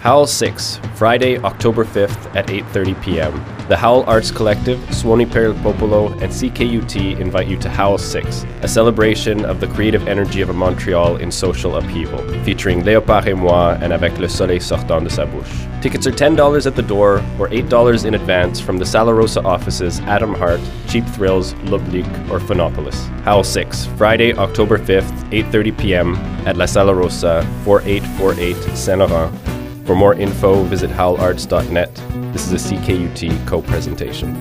Howl 6, Friday, October 5th at 8:30 p.m. The Howl Arts Collective, Suoni per il Popolo, and CKUT invite you to Howl 6, a celebration of the creative energy of a Montreal in social upheaval, featuring Léopard et moi and Avec le soleil sortant de sa bouche. Tickets are $10 at the door or $8 in advance from the Sala Rossa offices Atom Heart, Cheap Thrills, L'Oblique, or Phonopolis. Howl 6, Friday, October 5th, 8:30 p.m. at La Sala Rossa, 4848 Saint Laurent. For more info, visit howlarts.net. This is a CKUT co presentation.